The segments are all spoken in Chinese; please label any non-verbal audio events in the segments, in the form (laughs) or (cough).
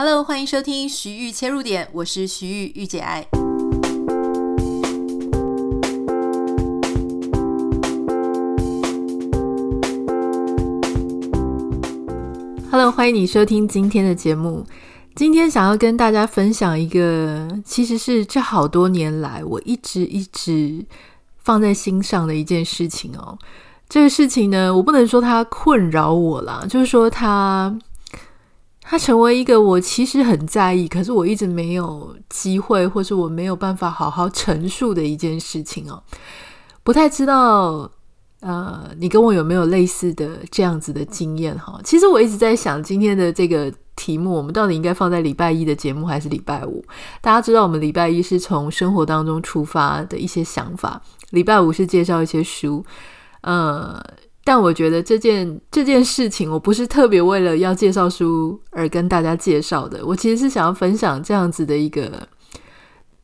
Hello，欢迎收听徐玉切入点，我是徐玉御姐爱。Hello，欢迎你收听今天的节目。今天想要跟大家分享一个，其实是这好多年来我一直一直放在心上的一件事情哦。这个事情呢，我不能说它困扰我啦，就是说它。它成为一个我其实很在意，可是我一直没有机会，或是我没有办法好好陈述的一件事情哦。不太知道，呃，你跟我有没有类似的这样子的经验哈？其实我一直在想，今天的这个题目，我们到底应该放在礼拜一的节目，还是礼拜五？大家知道，我们礼拜一是从生活当中出发的一些想法，礼拜五是介绍一些书，呃。但我觉得这件这件事情，我不是特别为了要介绍书而跟大家介绍的。我其实是想要分享这样子的一个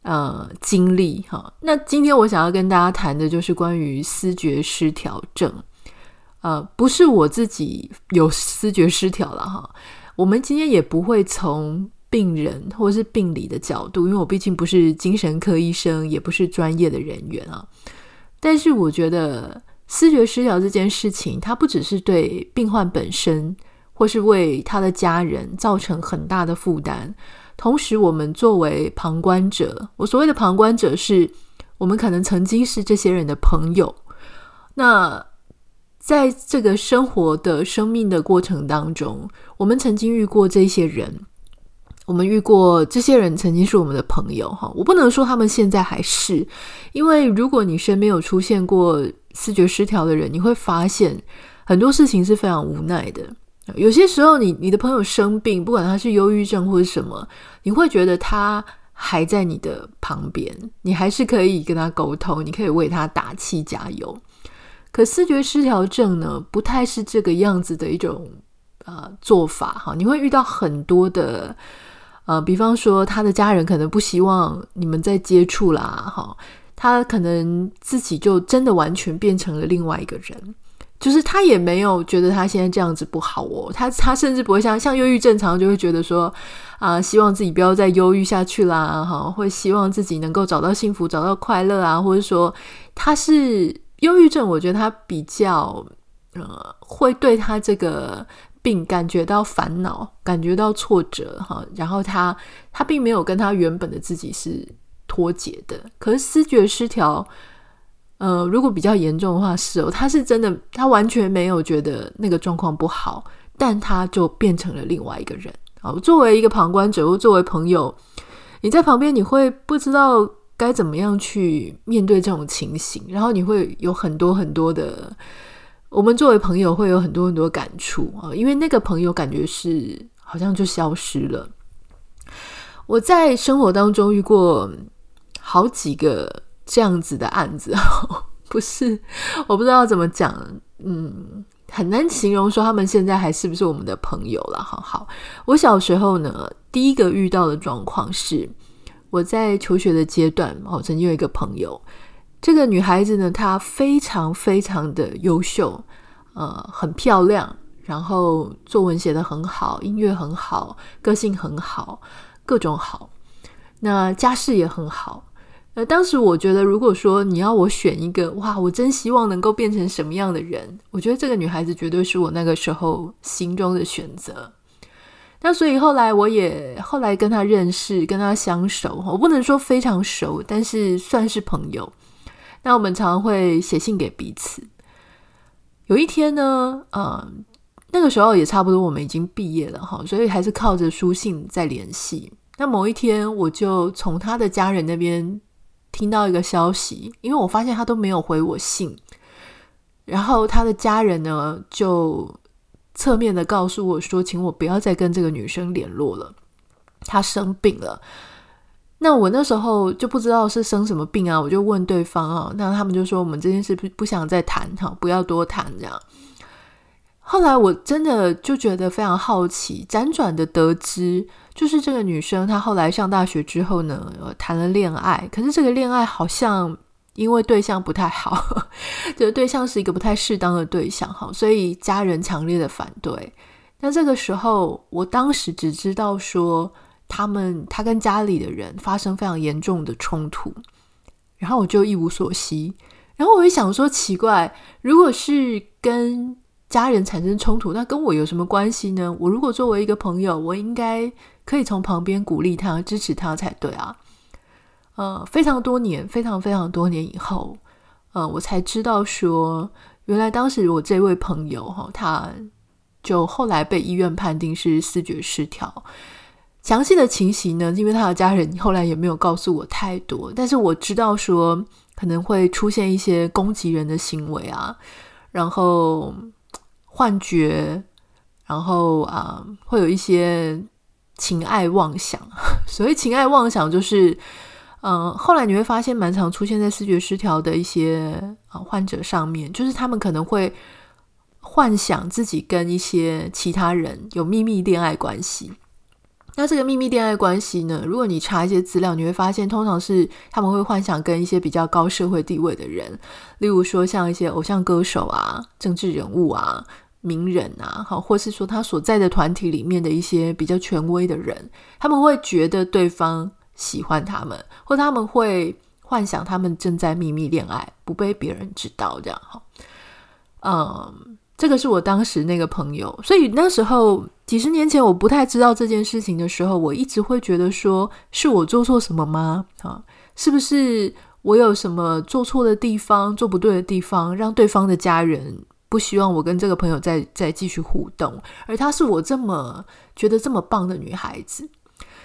呃经历哈。那今天我想要跟大家谈的就是关于思觉失调症。呃，不是我自己有思觉失调了哈。我们今天也不会从病人或是病理的角度，因为我毕竟不是精神科医生，也不是专业的人员啊。但是我觉得。思觉失调这件事情，它不只是对病患本身，或是为他的家人造成很大的负担。同时，我们作为旁观者，我所谓的旁观者，是我们可能曾经是这些人的朋友。那在这个生活的生命的过程当中，我们曾经遇过这些人，我们遇过这些人曾经是我们的朋友。哈，我不能说他们现在还是，因为如果你身边有出现过。视觉失调的人，你会发现很多事情是非常无奈的。有些时候你，你的朋友生病，不管他是忧郁症或者什么，你会觉得他还在你的旁边，你还是可以跟他沟通，你可以为他打气加油。可视觉失调症呢，不太是这个样子的一种呃做法哈。你会遇到很多的呃，比方说他的家人可能不希望你们再接触啦，哈。他可能自己就真的完全变成了另外一个人，就是他也没有觉得他现在这样子不好哦，他他甚至不会像像忧郁症常常就会觉得说啊，希望自己不要再忧郁下去啦，哈，会希望自己能够找到幸福、找到快乐啊，或者说他是忧郁症，我觉得他比较呃会对他这个并感觉到烦恼、感觉到挫折哈，然后他他并没有跟他原本的自己是。脱节的，可是思觉失调，呃，如果比较严重的话，是哦，他是真的，他完全没有觉得那个状况不好，但他就变成了另外一个人。好，作为一个旁观者或作为朋友，你在旁边，你会不知道该怎么样去面对这种情形，然后你会有很多很多的，我们作为朋友会有很多很多感触啊，因为那个朋友感觉是好像就消失了。我在生活当中遇过。好几个这样子的案子，(laughs) 不是，我不知道怎么讲，嗯，很难形容说他们现在还是不是我们的朋友了。好好，我小时候呢，第一个遇到的状况是我在求学的阶段，我曾经有一个朋友，这个女孩子呢，她非常非常的优秀，呃，很漂亮，然后作文写得很好，音乐很好，个性很好，各种好，那家世也很好。呃，当时我觉得，如果说你要我选一个，哇，我真希望能够变成什么样的人？我觉得这个女孩子绝对是我那个时候心中的选择。那所以后来我也后来跟她认识，跟她相熟，我不能说非常熟，但是算是朋友。那我们常常会写信给彼此。有一天呢，呃，那个时候也差不多，我们已经毕业了哈，所以还是靠着书信在联系。那某一天，我就从他的家人那边。听到一个消息，因为我发现他都没有回我信，然后他的家人呢就侧面的告诉我说，请我不要再跟这个女生联络了，她生病了。那我那时候就不知道是生什么病啊，我就问对方啊，那他们就说我们这件事不不想再谈哈，不要多谈这样。后来我真的就觉得非常好奇，辗转的得知。就是这个女生，她后来上大学之后呢，谈了恋爱。可是这个恋爱好像因为对象不太好，(laughs) 这个对象是一个不太适当的对象，哈，所以家人强烈的反对。那这个时候，我当时只知道说，他们他跟家里的人发生非常严重的冲突，然后我就一无所悉。然后我就想说，奇怪，如果是跟家人产生冲突，那跟我有什么关系呢？我如果作为一个朋友，我应该可以从旁边鼓励他、支持他才对啊。呃，非常多年，非常非常多年以后，呃，我才知道说，原来当时我这位朋友哈，他就后来被医院判定是视觉失调。详细的情形呢，因为他的家人后来也没有告诉我太多，但是我知道说可能会出现一些攻击人的行为啊，然后。幻觉，然后啊、会有一些情爱妄想。(laughs) 所谓情爱妄想，就是嗯、后来你会发现，蛮常出现在视觉失调的一些啊、患者上面，就是他们可能会幻想自己跟一些其他人有秘密恋爱关系。那这个秘密恋爱关系呢，如果你查一些资料，你会发现，通常是他们会幻想跟一些比较高社会地位的人，例如说像一些偶像歌手啊、政治人物啊。名人啊，好，或是说他所在的团体里面的一些比较权威的人，他们会觉得对方喜欢他们，或他们会幻想他们正在秘密恋爱，不被别人知道，这样哈。嗯，这个是我当时那个朋友，所以那时候几十年前我不太知道这件事情的时候，我一直会觉得说，是我做错什么吗？啊，是不是我有什么做错的地方，做不对的地方，让对方的家人不希望我跟这个朋友再再继续互动，而她是我这么觉得这么棒的女孩子。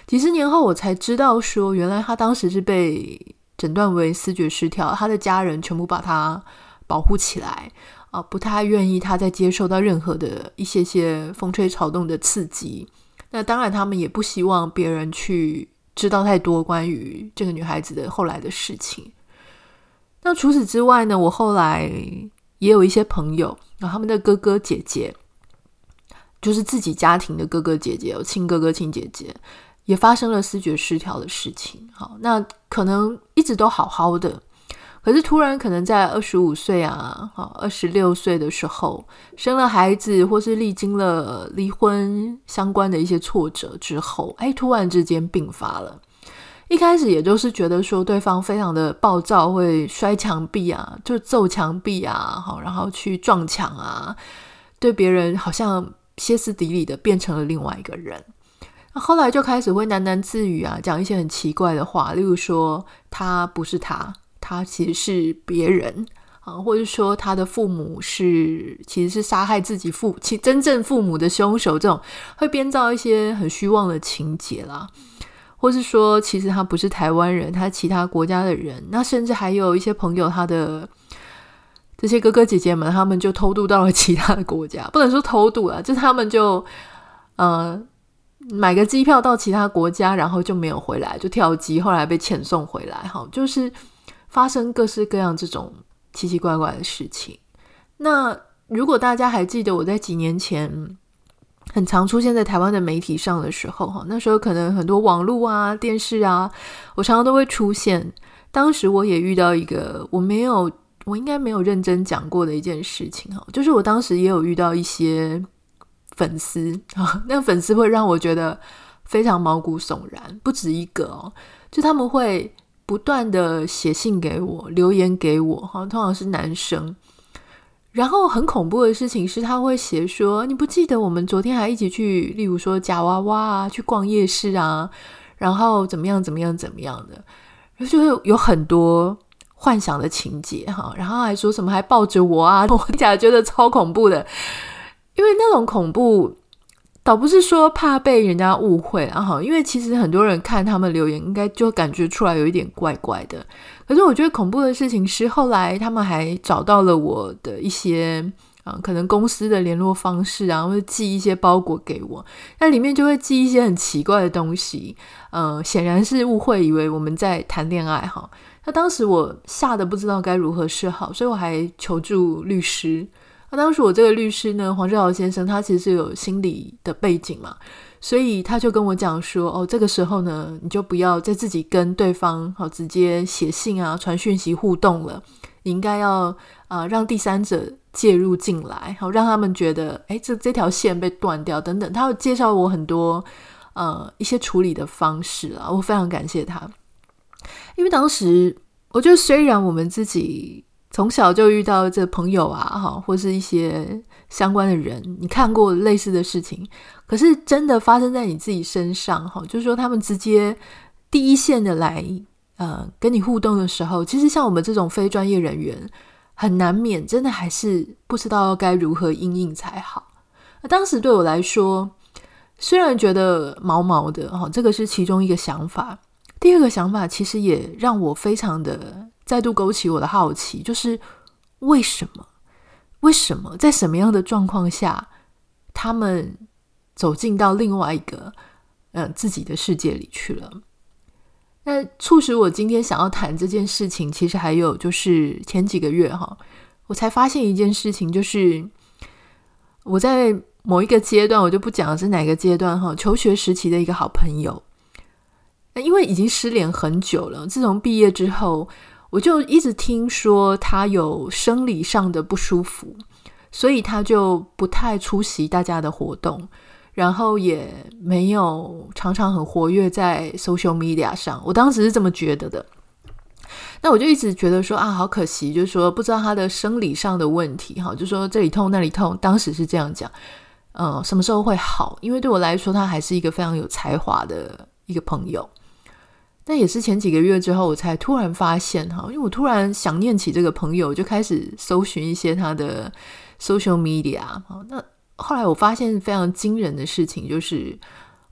几十年后，我才知道说，原来她当时是被诊断为思觉失调，她的家人全部把她保护起来啊，不太愿意他再接受到任何的一些些风吹草动的刺激。那当然，他们也不希望别人去知道太多关于这个女孩子的后来的事情。那除此之外呢，我后来。也有一些朋友，然后他们的哥哥姐姐，就是自己家庭的哥哥姐姐，有亲哥哥亲姐姐，也发生了视觉失调的事情。好，那可能一直都好好的，可是突然可能在二十五岁啊，好，二十六岁的时候生了孩子，或是历经了离婚相关的一些挫折之后，哎，突然之间病发了。一开始也就是觉得说对方非常的暴躁，会摔墙壁啊，就揍墙壁啊，好，然后去撞墙啊，对别人好像歇斯底里的变成了另外一个人。那后来就开始会喃喃自语啊，讲一些很奇怪的话，例如说他不是他，他其实是别人啊，或者说他的父母是其实是杀害自己父其真正父母的凶手，这种会编造一些很虚妄的情节啦。或是说，其实他不是台湾人，他其他国家的人。那甚至还有一些朋友，他的这些哥哥姐姐们，他们就偷渡到了其他的国家。不能说偷渡了，就是他们就呃买个机票到其他国家，然后就没有回来，就跳机，后来被遣送回来。哈，就是发生各式各样这种奇奇怪怪的事情。那如果大家还记得，我在几年前。很常出现在台湾的媒体上的时候，哈，那时候可能很多网络啊、电视啊，我常常都会出现。当时我也遇到一个我没有，我应该没有认真讲过的一件事情，哈，就是我当时也有遇到一些粉丝啊，那粉丝会让我觉得非常毛骨悚然，不止一个哦，就他们会不断的写信给我，留言给我，哈，通常是男生。然后很恐怖的事情是，他会写说：“你不记得我们昨天还一起去，例如说夹娃娃啊，去逛夜市啊，然后怎么样怎么样怎么样的，然后就是有很多幻想的情节哈。然后还说什么还抱着我啊，(laughs) 我假觉得超恐怖的，因为那种恐怖。”倒不是说怕被人家误会啊，哈，因为其实很多人看他们留言，应该就感觉出来有一点怪怪的。可是我觉得恐怖的事情是，后来他们还找到了我的一些啊，可能公司的联络方式啊，或者寄一些包裹给我，那里面就会寄一些很奇怪的东西，呃，显然是误会，以为我们在谈恋爱哈。那当时我吓得不知道该如何是好，所以我还求助律师。那当时我这个律师呢，黄志豪先生，他其实有心理的背景嘛，所以他就跟我讲说，哦，这个时候呢，你就不要再自己跟对方好直接写信啊、传讯息互动了，你应该要啊、让第三者介入进来，好让他们觉得，哎，这这条线被断掉等等。他会介绍我很多呃一些处理的方式啊，我非常感谢他，因为当时我觉得虽然我们自己从小就遇到这朋友啊，哈，或是一些相关的人，你看过类似的事情，可是真的发生在你自己身上，哈，就是说他们直接第一线的来呃跟你互动的时候，其实像我们这种非专业人员。很难免，真的还是不知道该如何应应才好。那当时对我来说，虽然觉得毛毛的哈，这个是其中一个想法。第二个想法其实也让我非常的再度勾起我的好奇，就是为什么？为什么在什么样的状况下，他们走进到另外一个呃自己的世界里去了？那促使我今天想要谈这件事情，其实还有就是前几个月哈，我才发现一件事情，就是我在某一个阶段，我就不讲是哪个阶段哈，求学时期的一个好朋友，因为已经失联很久了，自从毕业之后，我就一直听说他有生理上的不舒服，所以他就不太出席大家的活动。然后也没有常常很活跃在 social media 上，我当时是这么觉得的。那我就一直觉得说啊，好可惜，就是说不知道他的生理上的问题，哈，就说这里痛那里痛，当时是这样讲，嗯，什么时候会好？因为对我来说，他还是一个非常有才华的一个朋友。但也是前几个月之后，我才突然发现，哈，因为我突然想念起这个朋友，就开始搜寻一些他的 social media，哈，那。后来我发现非常惊人的事情，就是，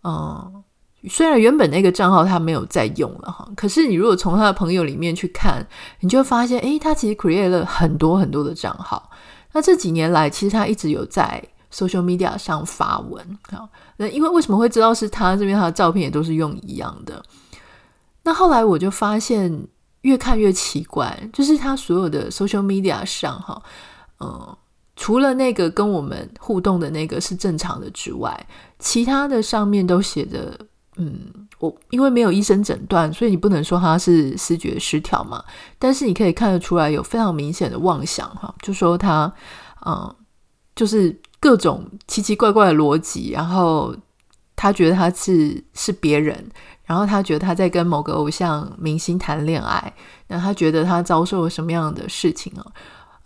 嗯，虽然原本那个账号他没有在用了哈，可是你如果从他的朋友里面去看，你就发现，诶，他其实 create 了很多很多的账号。那这几年来，其实他一直有在 social media 上发文啊。那因为为什么会知道是他这边，他的照片也都是用一样的。那后来我就发现，越看越奇怪，就是他所有的 social media 上哈，嗯。除了那个跟我们互动的那个是正常的之外，其他的上面都写着，嗯，我因为没有医生诊断，所以你不能说他是视觉失调嘛。但是你可以看得出来有非常明显的妄想哈，就说他，嗯，就是各种奇奇怪怪的逻辑，然后他觉得他是是别人，然后他觉得他在跟某个偶像明星谈恋爱，然后他觉得他遭受了什么样的事情啊？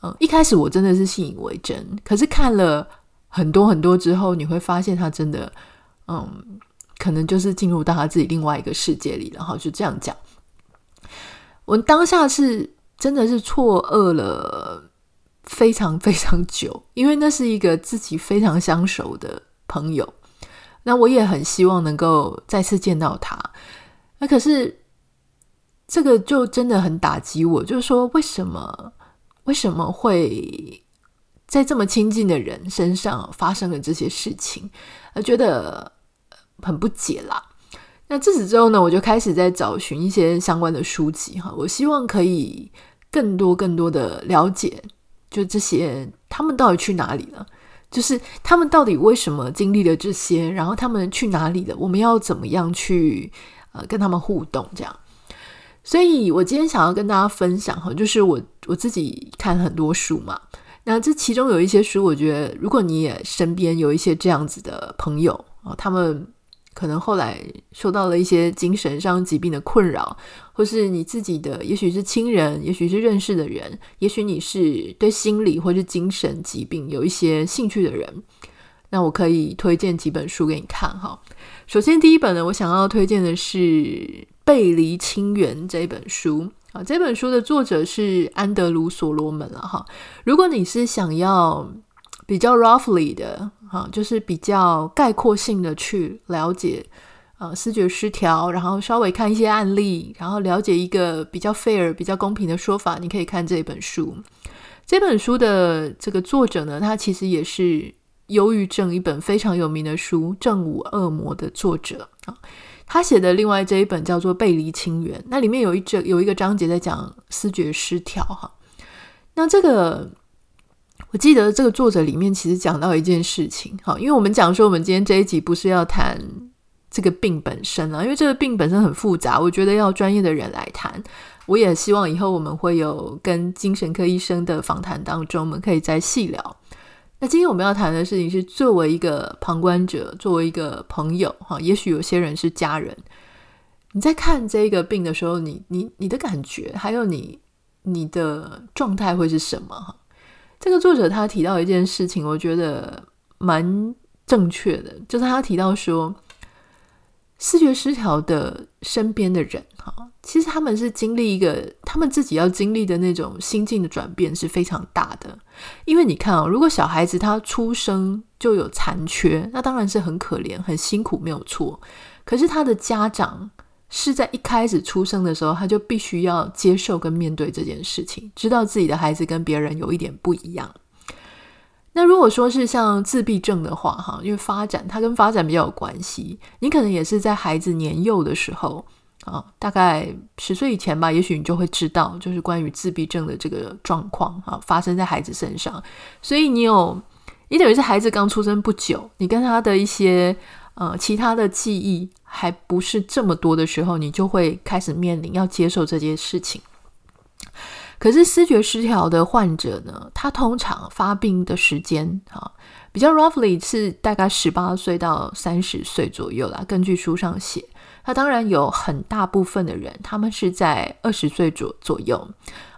嗯，一开始我真的是信以为真，可是看了很多很多之后，你会发现他真的，嗯，可能就是进入到他自己另外一个世界里。然后就这样讲，我当下是真的是错愕了非常非常久，因为那是一个自己非常相熟的朋友，那我也很希望能够再次见到他。那可是这个就真的很打击我，就是说为什么？为什么会在这么亲近的人身上发生了这些事情？而觉得很不解啦。那自此之后呢，我就开始在找寻一些相关的书籍哈，我希望可以更多更多的了解，就这些他们到底去哪里了？就是他们到底为什么经历了这些？然后他们去哪里了？我们要怎么样去呃跟他们互动？这样。所以我今天想要跟大家分享哈，就是我我自己看很多书嘛，那这其中有一些书，我觉得如果你也身边有一些这样子的朋友啊，他们可能后来受到了一些精神上疾病的困扰，或是你自己的，也许是亲人，也许是认识的人，也许你是对心理或是精神疾病有一些兴趣的人，那我可以推荐几本书给你看哈。首先第一本呢，我想要推荐的是。背离亲缘这本书啊，这本书的作者是安德鲁·所罗门了哈。如果你是想要比较 roughly 的哈，就是比较概括性的去了解呃视觉失调，然后稍微看一些案例，然后了解一个比较 fair、比较公平的说法，你可以看这本书。这本书的这个作者呢，他其实也是忧郁症一本非常有名的书《正午恶魔》的作者啊。他写的另外这一本叫做《背离清源》，那里面有一章有一个章节在讲视觉失调哈。那这个我记得这个作者里面其实讲到一件事情哈，因为我们讲说我们今天这一集不是要谈这个病本身啊，因为这个病本身很复杂，我觉得要专业的人来谈。我也希望以后我们会有跟精神科医生的访谈当中，我们可以再细聊。那今天我们要谈的事情是，作为一个旁观者，作为一个朋友，哈，也许有些人是家人，你在看这个病的时候，你你你的感觉，还有你你的状态会是什么？哈，这个作者他提到一件事情，我觉得蛮正确的，就是他提到说。视觉失调的身边的人，哈，其实他们是经历一个他们自己要经历的那种心境的转变是非常大的。因为你看啊，如果小孩子他出生就有残缺，那当然是很可怜、很辛苦，没有错。可是他的家长是在一开始出生的时候，他就必须要接受跟面对这件事情，知道自己的孩子跟别人有一点不一样。那如果说是像自闭症的话，哈，因为发展它跟发展比较有关系，你可能也是在孩子年幼的时候啊，大概十岁以前吧，也许你就会知道，就是关于自闭症的这个状况啊，发生在孩子身上。所以你有，你等于是孩子刚出生不久，你跟他的一些呃其他的记忆还不是这么多的时候，你就会开始面临要接受这件事情。可是思觉失调的患者呢，他通常发病的时间啊，比较 roughly 是大概十八岁到三十岁左右啦。根据书上写，他当然有很大部分的人，他们是在二十岁左左右，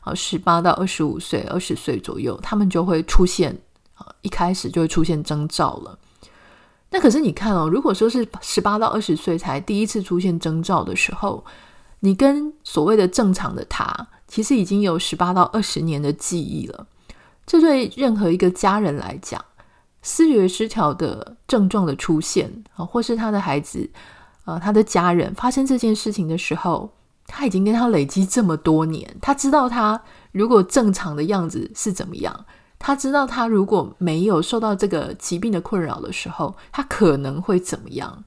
啊，十八到二十五岁、二十岁左右，他们就会出现啊，一开始就会出现征兆了。那可是你看哦，如果说是十八到二十岁才第一次出现征兆的时候，你跟所谓的正常的他。其实已经有十八到二十年的记忆了。这对任何一个家人来讲，思觉失调的症状的出现啊，或是他的孩子啊，他的家人发生这件事情的时候，他已经跟他累积这么多年，他知道他如果正常的样子是怎么样，他知道他如果没有受到这个疾病的困扰的时候，他可能会怎么样。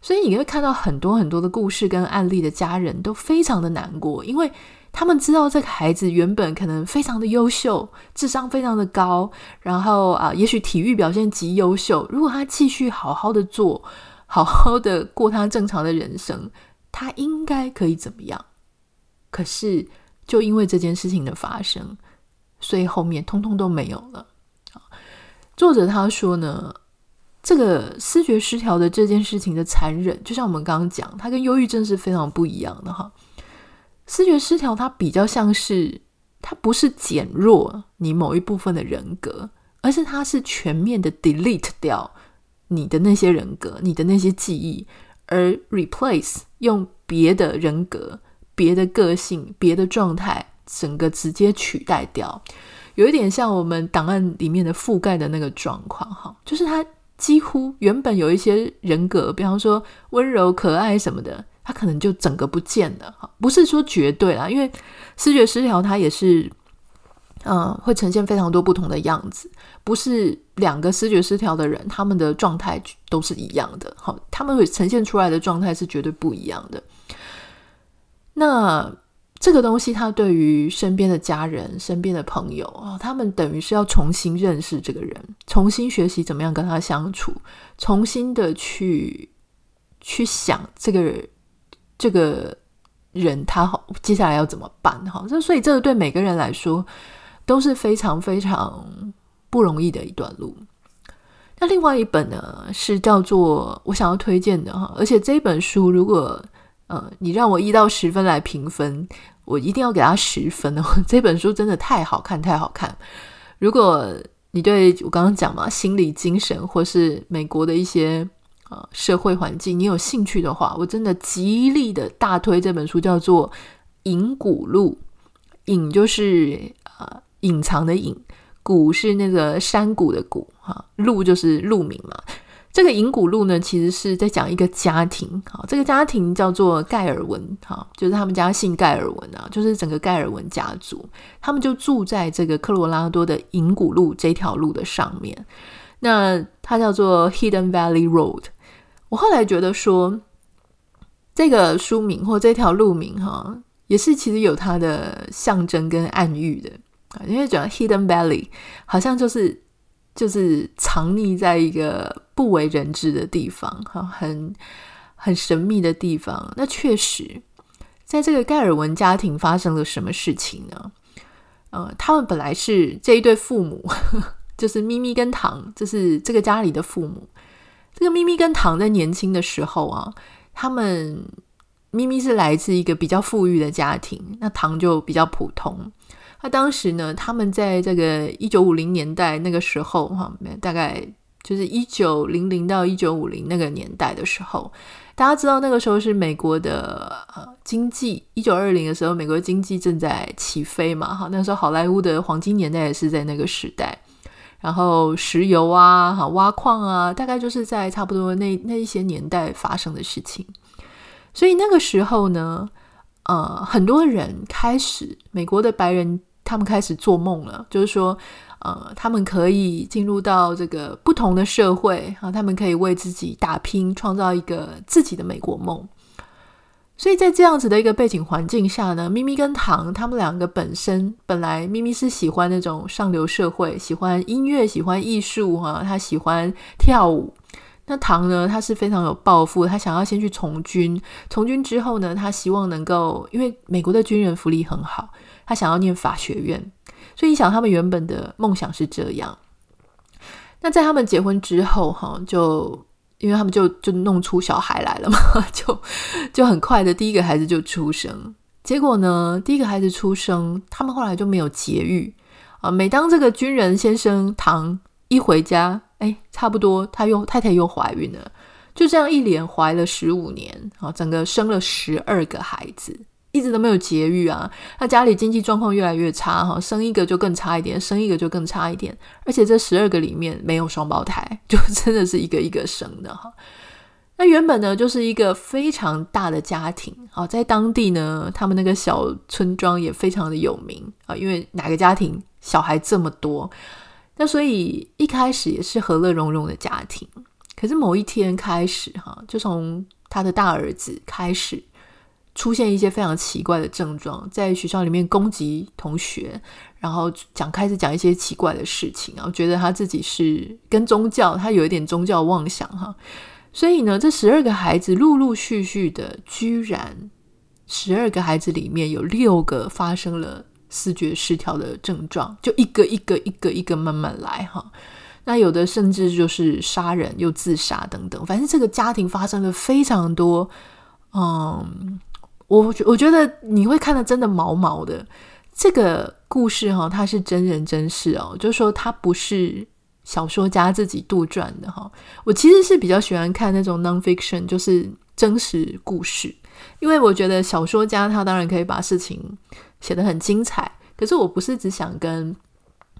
所以你会看到很多很多的故事跟案例的家人都非常的难过，因为。他们知道这个孩子原本可能非常的优秀，智商非常的高，然后啊，也许体育表现极优秀。如果他继续好好的做，好好的过他正常的人生，他应该可以怎么样？可是就因为这件事情的发生，所以后面通通都没有了。作者他说呢，这个思觉失调的这件事情的残忍，就像我们刚刚讲，它跟忧郁症是非常不一样的哈。思觉失调，它比较像是，它不是减弱你某一部分的人格，而是它是全面的 delete 掉你的那些人格、你的那些记忆，而 replace 用别的人格、别的个性、别的状态，整个直接取代掉，有一点像我们档案里面的覆盖的那个状况，哈，就是它几乎原本有一些人格，比方说温柔、可爱什么的。他可能就整个不见了，哈，不是说绝对啦，因为视觉失调它也是，嗯，会呈现非常多不同的样子，不是两个视觉失调的人他们的状态都是一样的，好，他们会呈现出来的状态是绝对不一样的。那这个东西，他对于身边的家人、身边的朋友啊，他们等于是要重新认识这个人，重新学习怎么样跟他相处，重新的去去想这个人。这个人他好，接下来要怎么办？哈，这所以这个对每个人来说都是非常非常不容易的一段路。那另外一本呢，是叫做我想要推荐的哈，而且这本书如果呃你让我一到十分来评分，我一定要给他十分哦。(laughs) 这本书真的太好看，太好看。如果你对我刚刚讲嘛，心理精神或是美国的一些。啊，社会环境，你有兴趣的话，我真的极力的大推这本书，叫做《隐谷路》。隐就是呃隐藏的隐，谷是那个山谷的谷，哈，路就是路名嘛。这个《银谷路》呢，其实是在讲一个家庭，哈，这个家庭叫做盖尔文，哈，就是他们家姓盖尔文啊，就是整个盖尔文家族，他们就住在这个科罗拉多的银谷路这条路的上面。那它叫做 Hidden Valley Road。我后来觉得说，这个书名或这条路名哈，也是其实有它的象征跟暗喻的啊。因为讲 Hidden Valley，好像就是就是藏匿在一个不为人知的地方，哈，很很神秘的地方。那确实，在这个盖尔文家庭发生了什么事情呢？呃，他们本来是这一对父母，(laughs) 就是咪咪跟糖，就是这个家里的父母。这个咪咪跟糖在年轻的时候啊，他们咪咪是来自一个比较富裕的家庭，那糖就比较普通。那当时呢，他们在这个一九五零年代那个时候，哈，大概就是一九零零到一九五零那个年代的时候，大家知道那个时候是美国的呃经济，一九二零的时候，美国经济正在起飞嘛，哈，那时候好莱坞的黄金年代也是在那个时代。然后石油啊，哈，挖矿啊，大概就是在差不多那那一些年代发生的事情。所以那个时候呢，呃，很多人开始，美国的白人他们开始做梦了，就是说，呃，他们可以进入到这个不同的社会啊，他们可以为自己打拼，创造一个自己的美国梦。所以在这样子的一个背景环境下呢，咪咪跟唐他们两个本身本来咪咪是喜欢那种上流社会，喜欢音乐，喜欢艺术哈，他喜欢跳舞。那唐呢，他是非常有抱负，他想要先去从军，从军之后呢，他希望能够，因为美国的军人福利很好，他想要念法学院。所以你想，他们原本的梦想是这样。那在他们结婚之后哈，就。因为他们就就弄出小孩来了嘛，(laughs) 就就很快的第一个孩子就出生。结果呢，第一个孩子出生，他们后来就没有节育啊。每当这个军人先生唐一回家，哎，差不多他又太太又怀孕了，就这样一连怀了十五年啊，整个生了十二个孩子。一直都没有节育啊，他家里经济状况越来越差哈，生一个就更差一点，生一个就更差一点，而且这十二个里面没有双胞胎，(laughs) 就真的是一个一个生的哈。那原本呢，就是一个非常大的家庭啊，在当地呢，他们那个小村庄也非常的有名啊，因为哪个家庭小孩这么多，那所以一开始也是和乐融融的家庭。可是某一天开始哈，就从他的大儿子开始。出现一些非常奇怪的症状，在学校里面攻击同学，然后讲开始讲一些奇怪的事情，然后觉得他自己是跟宗教，他有一点宗教妄想哈。所以呢，这十二个孩子陆陆续续的，居然十二个孩子里面有六个发生了视觉失调的症状，就一个一个一个一个慢慢来哈。那有的甚至就是杀人又自杀等等，反正这个家庭发生了非常多，嗯。我我觉得你会看得真的毛毛的。这个故事哈，它是真人真事哦，就是说它不是小说家自己杜撰的哈。我其实是比较喜欢看那种 nonfiction，就是真实故事，因为我觉得小说家他当然可以把事情写得很精彩，可是我不是只想跟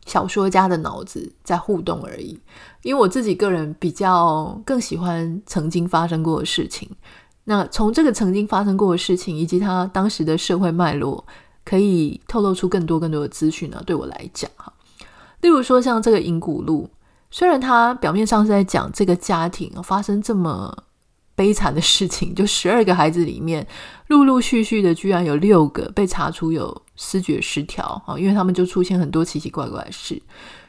小说家的脑子在互动而已，因为我自己个人比较更喜欢曾经发生过的事情。那从这个曾经发生过的事情，以及他当时的社会脉络，可以透露出更多更多的资讯呢？对我来讲，哈，例如说像这个隐骨录，虽然他表面上是在讲这个家庭发生这么悲惨的事情，就十二个孩子里面，陆陆续续的居然有六个被查出有视觉失调啊，因为他们就出现很多奇奇怪怪的事。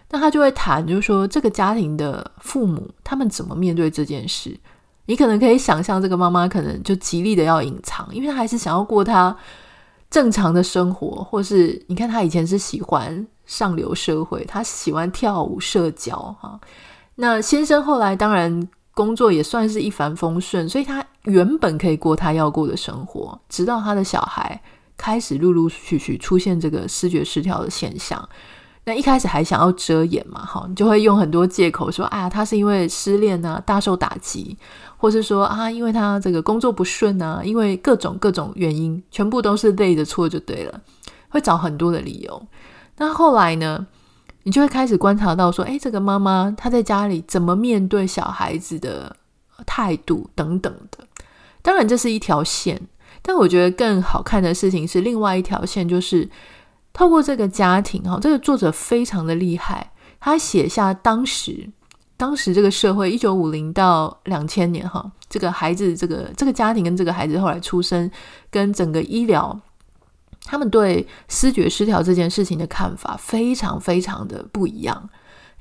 那他就会谈，就是说这个家庭的父母他们怎么面对这件事。你可能可以想象，这个妈妈可能就极力的要隐藏，因为她还是想要过她正常的生活，或是你看她以前是喜欢上流社会，她喜欢跳舞、社交哈。那先生后来当然工作也算是一帆风顺，所以他原本可以过他要过的生活，直到他的小孩开始陆陆续续出现这个视觉失调的现象。那一开始还想要遮掩嘛，哈，你就会用很多借口说，啊，他是因为失恋啊，大受打击，或是说啊，因为他这个工作不顺啊，因为各种各种原因，全部都是累的错就对了，会找很多的理由。那后来呢，你就会开始观察到说，诶，这个妈妈她在家里怎么面对小孩子的态度等等的。当然这是一条线，但我觉得更好看的事情是另外一条线，就是。透过这个家庭，哈，这个作者非常的厉害，他写下当时，当时这个社会，一九五零到两千年，哈，这个孩子，这个这个家庭跟这个孩子后来出生，跟整个医疗，他们对视觉失调这件事情的看法非常非常的不一样。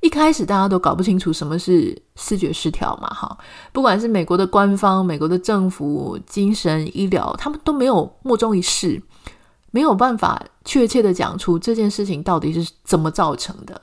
一开始大家都搞不清楚什么是视觉失调嘛，哈，不管是美国的官方、美国的政府、精神医疗，他们都没有莫衷一是，没有办法确切的讲出这件事情到底是怎么造成的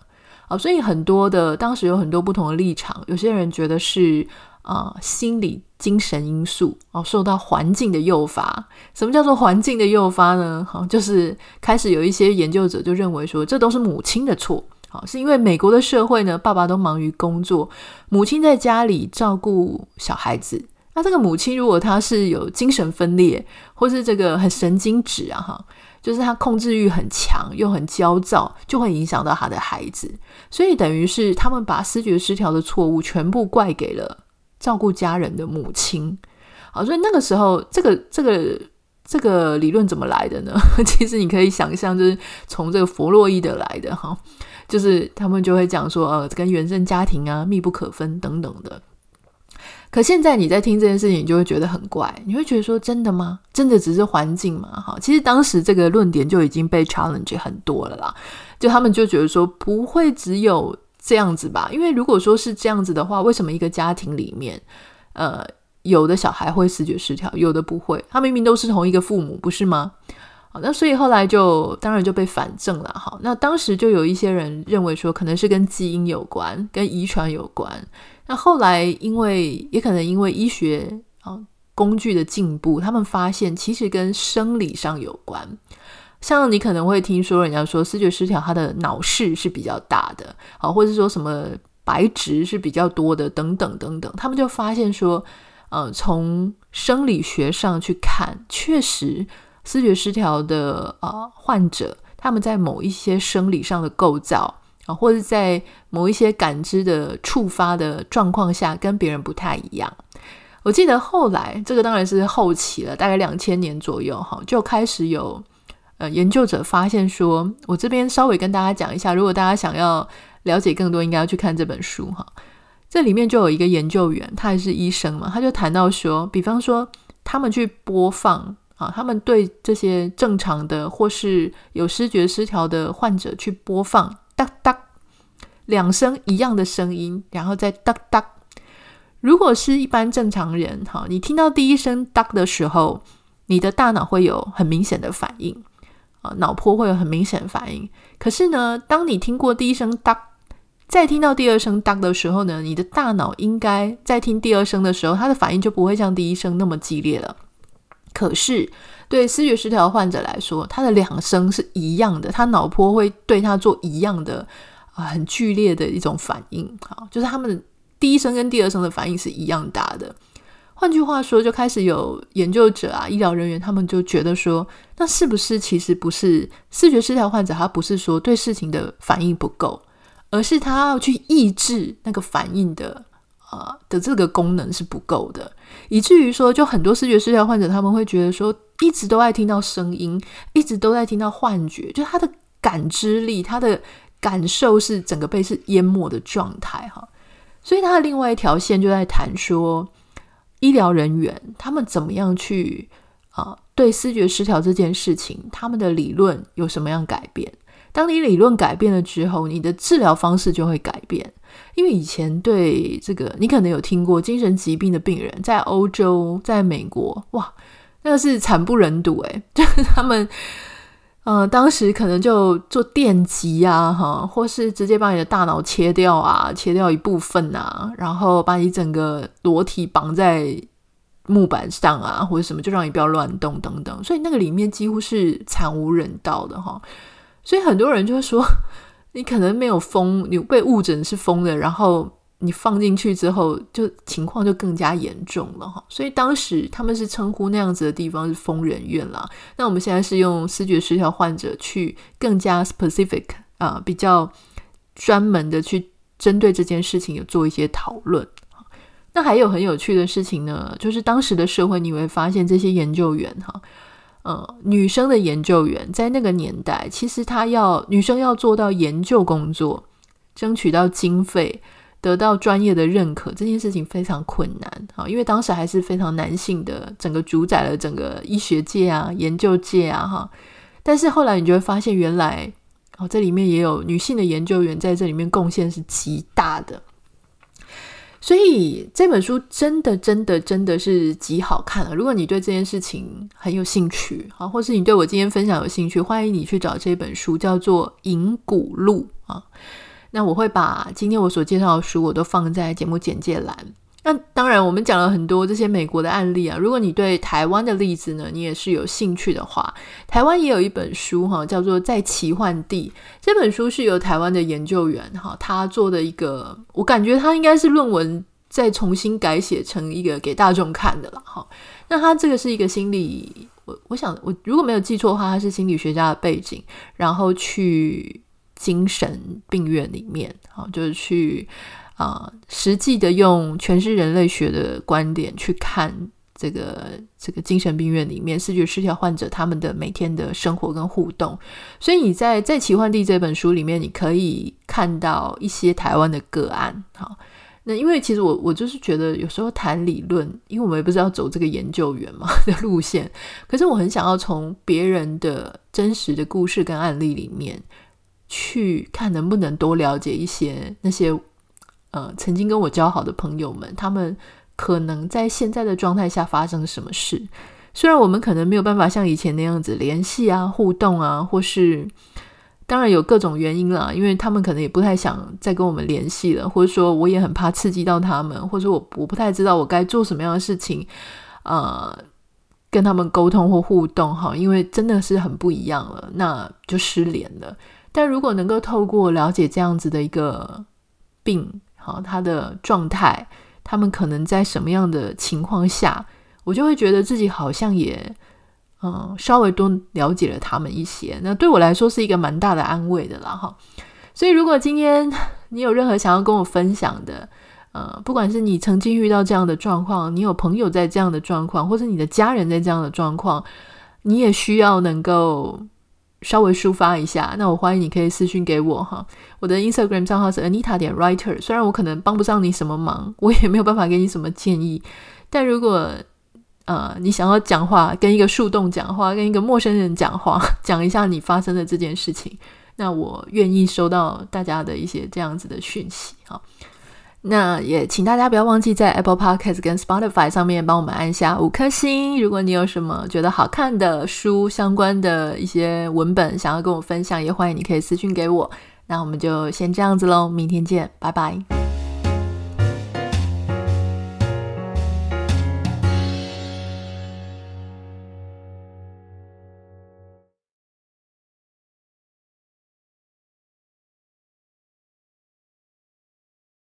啊，所以很多的当时有很多不同的立场，有些人觉得是啊心理精神因素哦，受到环境的诱发。什么叫做环境的诱发呢？哈，就是开始有一些研究者就认为说，这都是母亲的错。好，是因为美国的社会呢，爸爸都忙于工作，母亲在家里照顾小孩子。那这个母亲如果她是有精神分裂，或是这个很神经质啊，哈，就是他控制欲很强，又很焦躁，就会影响到他的孩子。所以等于是他们把思觉失调的错误全部怪给了照顾家人的母亲。好，所以那个时候，这个这个这个理论怎么来的呢？(laughs) 其实你可以想象，就是从这个弗洛伊德来的哈。就是他们就会讲说，呃，跟原生家庭啊密不可分等等的。可现在你在听这件事情，你就会觉得很怪，你会觉得说，真的吗？真的只是环境吗？哈，其实当时这个论点就已经被 challenge 很多了啦。就他们就觉得说，不会只有这样子吧？因为如果说是这样子的话，为什么一个家庭里面，呃，有的小孩会视觉失调，有的不会？他明明都是同一个父母，不是吗？好，那所以后来就当然就被反证了。好，那当时就有一些人认为说，可能是跟基因有关，跟遗传有关。那后来因为也可能因为医学啊工具的进步，他们发现其实跟生理上有关。像你可能会听说人家说视觉失调，他的脑室是比较大的，好，或者说什么白质是比较多的，等等等等。他们就发现说，呃，从生理学上去看，确实。视觉失调的呃患者，他们在某一些生理上的构造啊，或者在某一些感知的触发的状况下，跟别人不太一样。我记得后来，这个当然是后期了，大概两千年左右哈，就开始有呃研究者发现说，我这边稍微跟大家讲一下，如果大家想要了解更多，应该要去看这本书哈。这里面就有一个研究员，他也是医生嘛，他就谈到说，比方说他们去播放。啊，他们对这些正常的或是有思觉失调的患者去播放哒哒两声一样的声音，然后再哒哒。如果是一般正常人，哈，你听到第一声哒的时候，你的大脑会有很明显的反应，啊，脑波会有很明显反应。可是呢，当你听过第一声哒，再听到第二声哒的时候呢，你的大脑应该在听第二声的时候，它的反应就不会像第一声那么激烈了。可是，对视觉失调患者来说，他的两声是一样的，他脑波会对他做一样的啊、很剧烈的一种反应。好，就是他们第一声跟第二声的反应是一样大的。换句话说，就开始有研究者啊，医疗人员他们就觉得说，那是不是其实不是视觉失调患者，他不是说对事情的反应不够，而是他要去抑制那个反应的。啊的这个功能是不够的，以至于说，就很多视觉失调患者他们会觉得说，一直都在听到声音，一直都在听到幻觉，就他的感知力、他的感受是整个被是淹没的状态哈。所以他的另外一条线就在谈说，医疗人员他们怎么样去啊对思觉失调这件事情，他们的理论有什么样改变？当你理论改变了之后，你的治疗方式就会改变。因为以前对这个，你可能有听过精神疾病的病人，在欧洲、在美国，哇，那个是惨不忍睹诶，(laughs) 就是他们，呃，当时可能就做电击啊，哈，或是直接把你的大脑切掉啊，切掉一部分啊，然后把你整个裸体绑在木板上啊，或者什么，就让你不要乱动等等。所以那个里面几乎是惨无人道的哈。所以很多人就会说。(laughs) 你可能没有疯，你被误诊是疯的，然后你放进去之后，就情况就更加严重了哈。所以当时他们是称呼那样子的地方是疯人院啦。那我们现在是用视觉失调患者去更加 specific 啊、比较专门的去针对这件事情有做一些讨论。那还有很有趣的事情呢，就是当时的社会你会发现这些研究员哈。呃，女生的研究员在那个年代，其实她要女生要做到研究工作，争取到经费，得到专业的认可，这件事情非常困难啊。因为当时还是非常男性的，整个主宰了整个医学界啊、研究界啊，哈。但是后来你就会发现，原来哦，这里面也有女性的研究员在这里面贡献是极大的。所以这本书真的、真的、真的是极好看了。如果你对这件事情很有兴趣，啊，或是你对我今天分享有兴趣，欢迎你去找这本书，叫做《银骨录》啊。那我会把今天我所介绍的书，我都放在节目简介栏。那当然，我们讲了很多这些美国的案例啊。如果你对台湾的例子呢，你也是有兴趣的话，台湾也有一本书哈，叫做《在奇幻地》。这本书是由台湾的研究员哈，他做的一个，我感觉他应该是论文再重新改写成一个给大众看的了哈。那他这个是一个心理，我我想我如果没有记错的话，他是心理学家的背景，然后去精神病院里面，好，就是去。啊、实际的用诠释人类学的观点去看这个这个精神病院里面视觉失调患者他们的每天的生活跟互动，所以你在在奇幻地这本书里面，你可以看到一些台湾的个案。好，那因为其实我我就是觉得有时候谈理论，因为我们也不是要走这个研究员嘛 (laughs) 的路线，可是我很想要从别人的真实的故事跟案例里面去看，能不能多了解一些那些。呃，曾经跟我交好的朋友们，他们可能在现在的状态下发生什么事？虽然我们可能没有办法像以前那样子联系啊、互动啊，或是当然有各种原因啦，因为他们可能也不太想再跟我们联系了，或者说我也很怕刺激到他们，或者我我不太知道我该做什么样的事情，呃，跟他们沟通或互动哈，因为真的是很不一样了，那就失联了。但如果能够透过了解这样子的一个病，好，他的状态，他们可能在什么样的情况下，我就会觉得自己好像也，嗯，稍微多了解了他们一些。那对我来说是一个蛮大的安慰的啦，哈。所以，如果今天你有任何想要跟我分享的，呃，不管是你曾经遇到这样的状况，你有朋友在这样的状况，或者你的家人在这样的状况，你也需要能够。稍微抒发一下，那我欢迎你可以私讯给我哈。我的 Instagram 账号是 Anita 点 Writer。虽然我可能帮不上你什么忙，我也没有办法给你什么建议，但如果呃你想要讲话，跟一个树洞讲话，跟一个陌生人讲话，(laughs) 讲一下你发生的这件事情，那我愿意收到大家的一些这样子的讯息哈。那也请大家不要忘记在 Apple Podcast 跟 Spotify 上面帮我们按下五颗星。如果你有什么觉得好看的书相关的一些文本想要跟我分享，也欢迎你可以私讯给我。那我们就先这样子喽，明天见，拜拜。